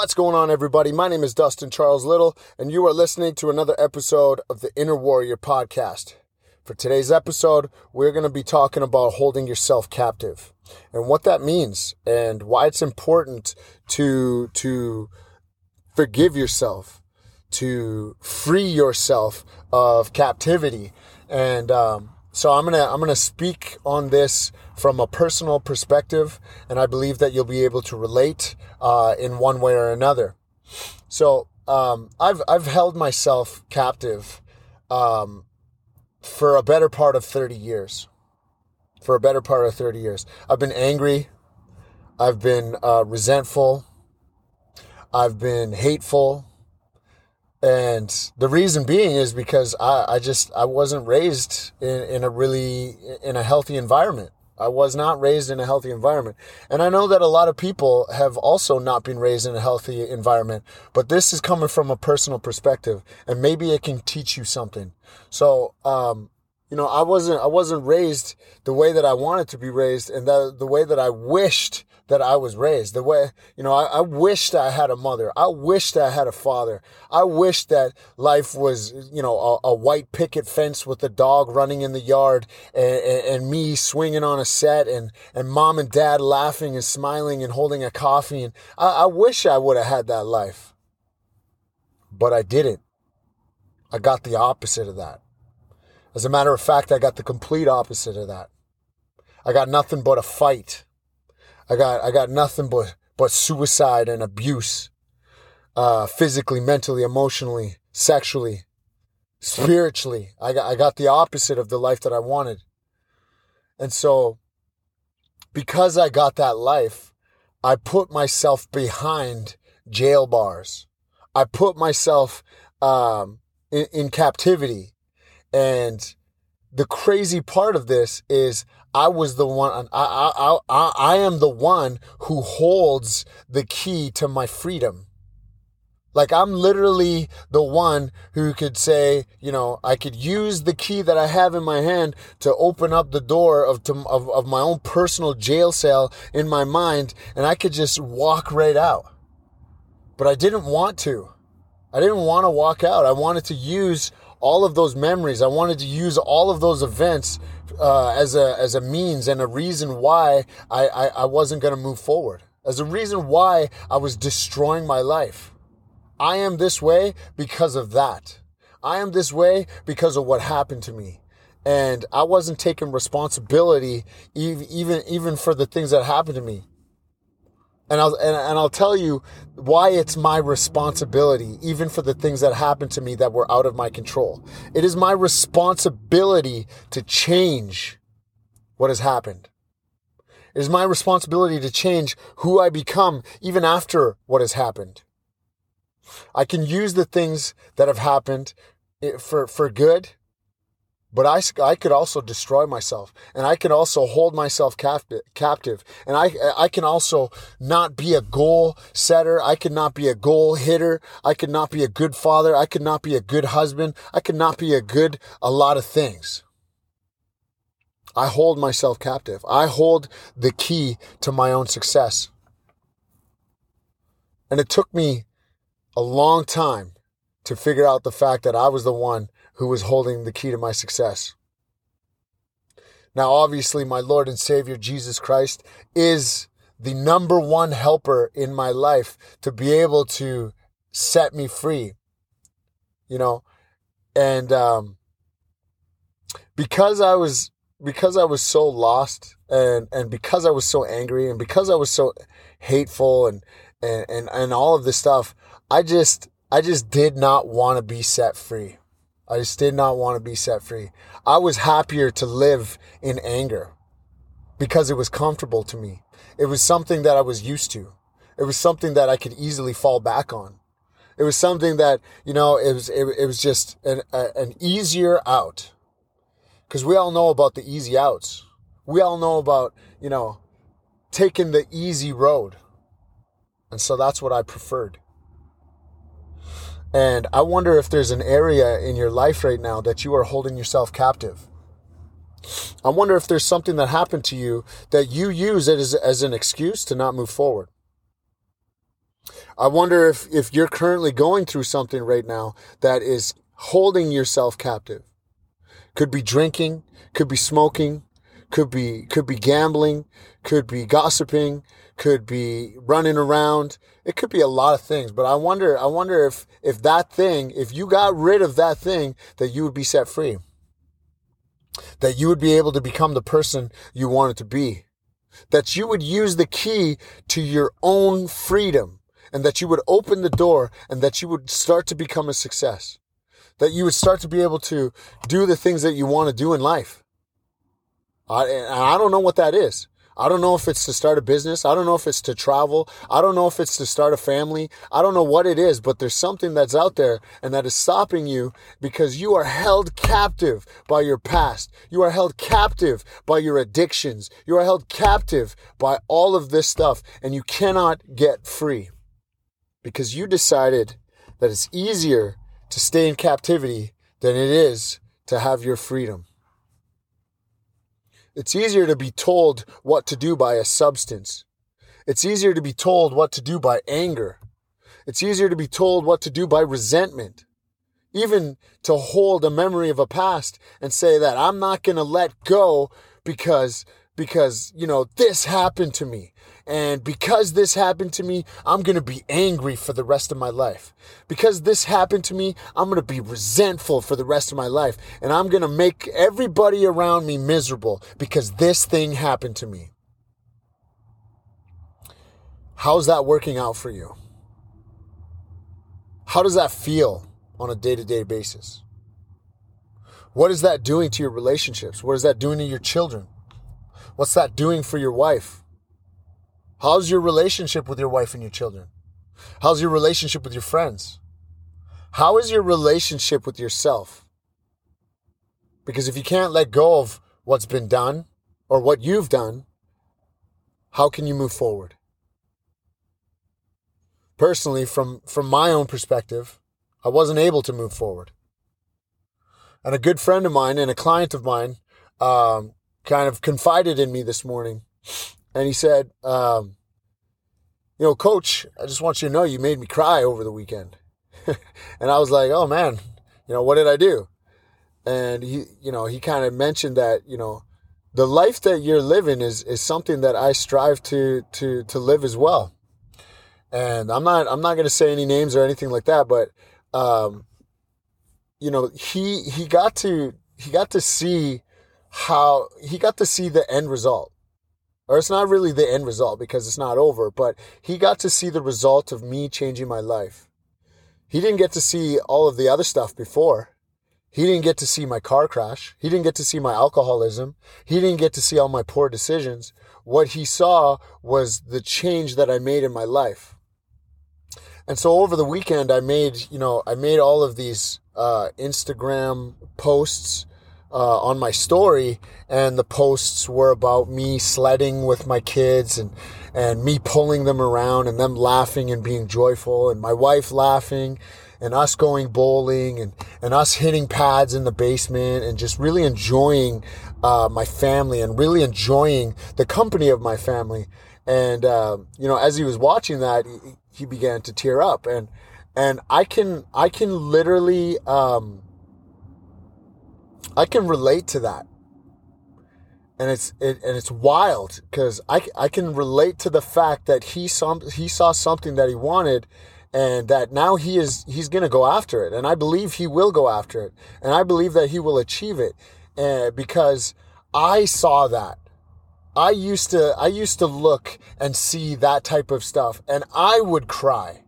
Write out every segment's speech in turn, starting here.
What's going on, everybody? My name is Dustin Charles Little, and you are listening to another episode of the Inner Warrior podcast. For today's episode, we're going to be talking about holding yourself captive and what that means and why it's important to, to forgive yourself, to free yourself of captivity. And, um, so I'm gonna I'm gonna speak on this from a personal perspective, and I believe that you'll be able to relate uh, in one way or another. So um, I've I've held myself captive um, for a better part of 30 years. For a better part of 30 years, I've been angry. I've been uh, resentful. I've been hateful. And the reason being is because I, I just I wasn't raised in, in a really in a healthy environment. I was not raised in a healthy environment. And I know that a lot of people have also not been raised in a healthy environment, but this is coming from a personal perspective and maybe it can teach you something. So, um, you know, I wasn't, I wasn't raised the way that I wanted to be raised and the, the way that I wished that I was raised. The way, you know, I, I wished I had a mother. I wished I had a father. I wished that life was, you know, a, a white picket fence with a dog running in the yard and, and, and, me swinging on a set and, and mom and dad laughing and smiling and holding a coffee. And I, I wish I would have had that life, but I didn't. I got the opposite of that. As a matter of fact, I got the complete opposite of that. I got nothing but a fight. I got I got nothing but but suicide and abuse, uh, physically, mentally, emotionally, sexually, spiritually. I got I got the opposite of the life that I wanted, and so because I got that life, I put myself behind jail bars. I put myself um, in, in captivity, and the crazy part of this is I was the one, I, I, I, I am the one who holds the key to my freedom. Like I'm literally the one who could say, you know, I could use the key that I have in my hand to open up the door of, to, of, of my own personal jail cell in my mind and I could just walk right out. But I didn't want to. I didn't want to walk out. I wanted to use all of those memories. I wanted to use all of those events uh, as a as a means and a reason why I, I, I wasn't going to move forward. As a reason why I was destroying my life. I am this way because of that. I am this way because of what happened to me. And I wasn't taking responsibility even even for the things that happened to me and I'll and, and, I'll tell you why it's my responsibility, even for the things that happened to me that were out of my control. It is my responsibility to change what has happened. It is my responsibility to change who I become even after what has happened. I can use the things that have happened eh, for, for good but I, I could also destroy myself and I can also hold myself captive. And I, I can also not be a goal setter. I could not be a goal hitter. I could not be a good father. I could not be a good husband. I could not be a good, a lot of things. I hold myself captive. I hold the key to my own success. And it took me a long time to figure out the fact that I was the one who was holding the key to my success. Now, obviously, my Lord and Savior Jesus Christ is the number one helper in my life to be able to set me free. You know, and um, because I was because I was so lost and and because I was so angry and because I was so hateful and and and, and all of this stuff, I just I just did not want to be set free. I just did not want to be set free. I was happier to live in anger because it was comfortable to me. It was something that I was used to. It was something that I could easily fall back on. It was something that, you know, it was, it, it was just an, a, an easier out. Because we all know about the easy outs. We all know about, you know, taking the easy road. And so that's what I preferred. And I wonder if there's an area in your life right now that you are holding yourself captive. I wonder if there's something that happened to you that you use it as, as an excuse to not move forward. I wonder if, if you're currently going through something right now that is holding yourself captive. Could be drinking, could be smoking, could be could be gambling, could be gossiping, could be running around. It could be a lot of things, but I wonder I wonder if if that thing, if you got rid of that thing, that you would be set free. That you would be able to become the person you wanted to be. That you would use the key to your own freedom and that you would open the door and that you would start to become a success. That you would start to be able to do the things that you want to do in life. I, I don't know what that is. I don't know if it's to start a business. I don't know if it's to travel. I don't know if it's to start a family. I don't know what it is, but there's something that's out there and that is stopping you because you are held captive by your past. You are held captive by your addictions. You are held captive by all of this stuff and you cannot get free because you decided that it's easier to stay in captivity than it is to have your freedom. It's easier to be told what to do by a substance. It's easier to be told what to do by anger. It's easier to be told what to do by resentment. Even to hold a memory of a past and say that I'm not going to let go because because you know this happened to me and because this happened to me, I'm going to be angry for the rest of my life. Because this happened to me, I'm going to be resentful for the rest of my life. And I'm going to make everybody around me miserable because this thing happened to me. How's that working out for you? How does that feel on a day to day basis? What is that doing to your relationships? What is that doing to your children? What's that doing for your wife? How's your relationship with your wife and your children? How's your relationship with your friends? How is your relationship with yourself? Because if you can't let go of what's been done or what you've done, how can you move forward? Personally, from, from my own perspective, I wasn't able to move forward. And a good friend of mine and a client of mine um, kind of confided in me this morning and he said, um, "You know, Coach, I just want you to know you made me cry over the weekend." and I was like, "Oh man, you know what did I do?" And he, you know, he kind of mentioned that you know the life that you're living is is something that I strive to to to live as well. And I'm not I'm not going to say any names or anything like that, but um, you know, he he got to he got to see how he got to see the end result or it's not really the end result because it's not over, but he got to see the result of me changing my life. He didn't get to see all of the other stuff before. He didn't get to see my car crash. He didn't get to see my alcoholism. He didn't get to see all my poor decisions. What he saw was the change that I made in my life. And so over the weekend, I made, you know, I made all of these uh, Instagram posts uh, on my story, and the posts were about me sledding with my kids and and me pulling them around and them laughing and being joyful, and my wife laughing, and us going bowling and and us hitting pads in the basement and just really enjoying uh, my family and really enjoying the company of my family. And uh, you know, as he was watching that, he, he, began to tear up, and and I can I can literally. Um, I can relate to that. And it's it, and it's wild because I, I can relate to the fact that he some he saw something that he wanted and that now he is he's going to go after it. And I believe he will go after it. And I believe that he will achieve it uh, because I saw that. I used to I used to look and see that type of stuff and I would cry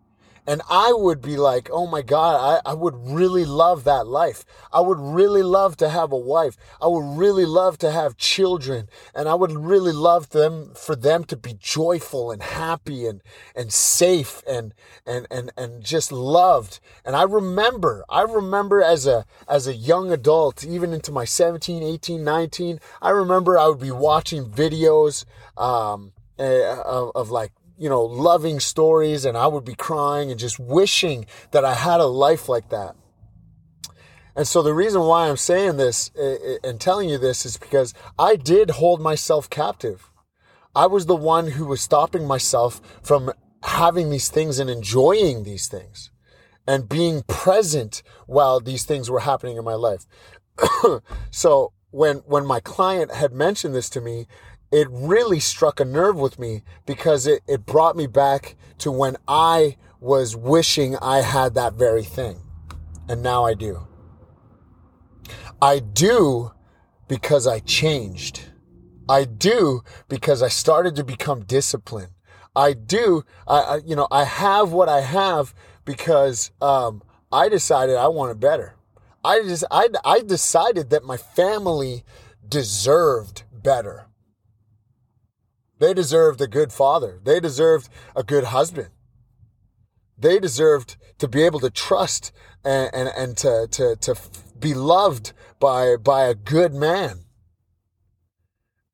and I would be like, oh my God, I, I would really love that life. I would really love to have a wife. I would really love to have children. And I would really love them for them to be joyful and happy and, and safe and, and, and, and just loved. And I remember, I remember as a, as a young adult, even into my 17, 18, 19, I remember I would be watching videos, um, eh, of, of like you know, loving stories and I would be crying and just wishing that I had a life like that. And so the reason why I'm saying this eh, eh, and telling you this is because I did hold myself captive. I was the one who was stopping myself from having these things and enjoying these things and being present while these things were happening in my life. so when when my client had mentioned this to me, it really struck a nerve with me because it, it brought me back to when I was wishing I had that very thing. And now I do. I do because I changed. I do because I started to become disciplined. I do, I, I you know, I have what I have because um, I decided I wanted better. I just, I, I decided that my family deserved better. They deserved a good father. They deserved a good husband. They deserved to be able to trust and, and, and to, to, to be loved by, by a good man.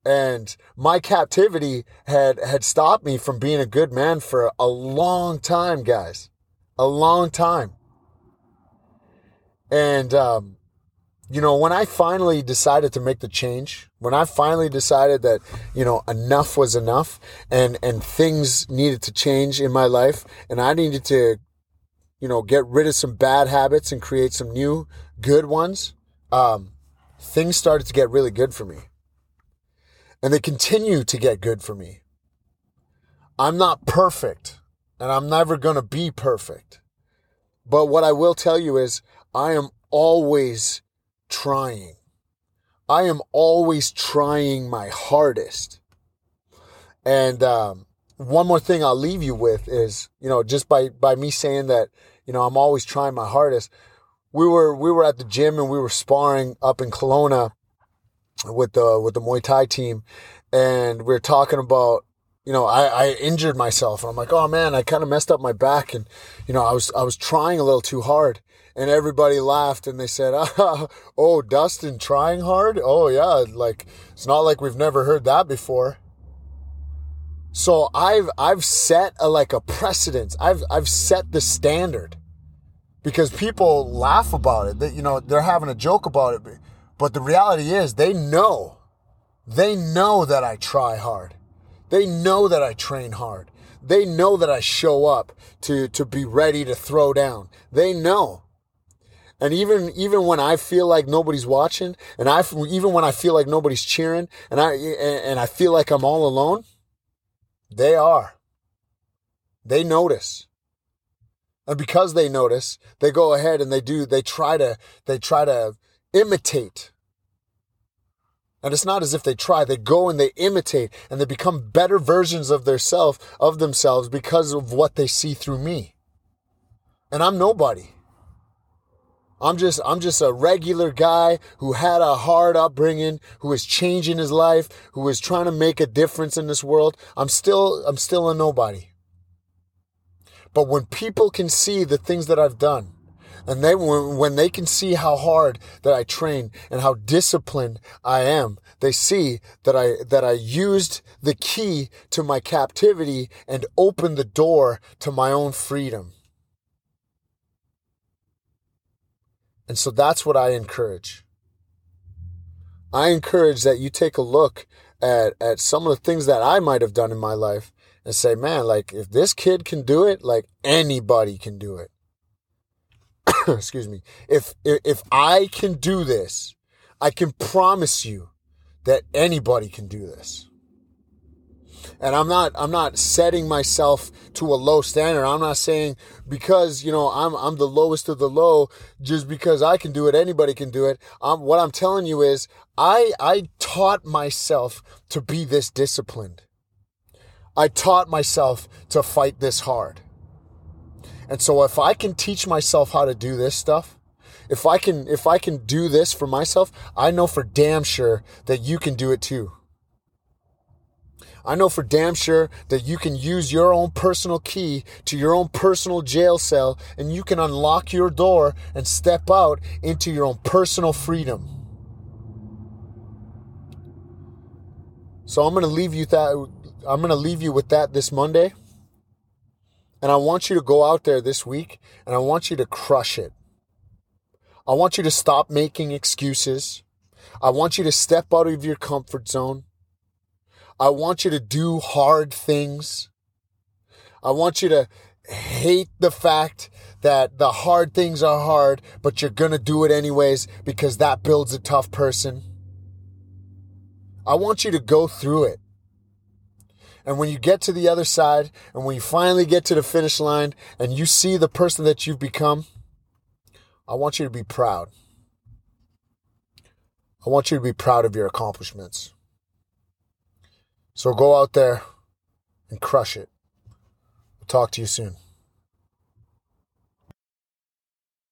And my captivity had, had stopped me from being a good man for a long time, guys. A long time. And, um, you know, when I finally decided to make the change, when I finally decided that, you know, enough was enough and, and things needed to change in my life and I needed to, you know, get rid of some bad habits and create some new good ones, um, things started to get really good for me. And they continue to get good for me. I'm not perfect and I'm never going to be perfect. But what I will tell you is I am always trying. I am always trying my hardest. And um, one more thing I'll leave you with is, you know, just by by me saying that, you know, I'm always trying my hardest. We were we were at the gym and we were sparring up in Kelowna with the with the Muay Thai team, and we are talking about you know, I, I injured myself and I'm like, oh man, I kind of messed up my back and, you know, I was, I was trying a little too hard and everybody laughed and they said, oh, Dustin trying hard? Oh yeah. Like, it's not like we've never heard that before. So I've, I've set a, like a precedence. I've, I've set the standard because people laugh about it that, you know, they're having a joke about it. But the reality is they know, they know that I try hard. They know that I train hard. They know that I show up to, to be ready to throw down. They know. And even, even when I feel like nobody's watching and I, even when I feel like nobody's cheering and I, and I feel like I'm all alone, they are. They notice. And because they notice, they go ahead and they do, they try to, they try to imitate and it's not as if they try, they go and they imitate and they become better versions of their self, of themselves because of what they see through me. And I'm nobody. I'm just I'm just a regular guy who had a hard upbringing, who is changing his life, who is trying to make a difference in this world. I'm still I'm still a nobody. But when people can see the things that I've done, and they, when they can see how hard that I train and how disciplined I am, they see that I, that I used the key to my captivity and opened the door to my own freedom. And so that's what I encourage. I encourage that you take a look at, at some of the things that I might have done in my life and say, man, like if this kid can do it, like anybody can do it. excuse me, if, if I can do this, I can promise you that anybody can do this. And I'm not I'm not setting myself to a low standard. I'm not saying because, you know, I'm I'm the lowest of the low just because I can do it, anybody can do it. What I'm telling you is I I taught myself to be this disciplined. I taught myself to fight this hard. And so if I can teach myself how to do this stuff, if I can if I can do this for myself, I know for damn sure that you can do it too. I know for damn sure that you can use your own personal key to your own personal jail cell and you can unlock your door and step out into your own personal freedom. So I'm going to leave you that I'm going to leave you with that this Monday. And I want you to go out there this week and I want you to crush it. I want you to stop making excuses. I want you to step out of your comfort zone. I want you to do hard things. I want you to hate the fact that the hard things are hard, but you're going to do it anyways because that builds a tough person. I want you to go through it. And when you get to the other side, and when you finally get to the finish line, and you see the person that you've become, I want you to be proud. I want you to be proud of your accomplishments. So go out there and crush it. We'll Talk to you soon.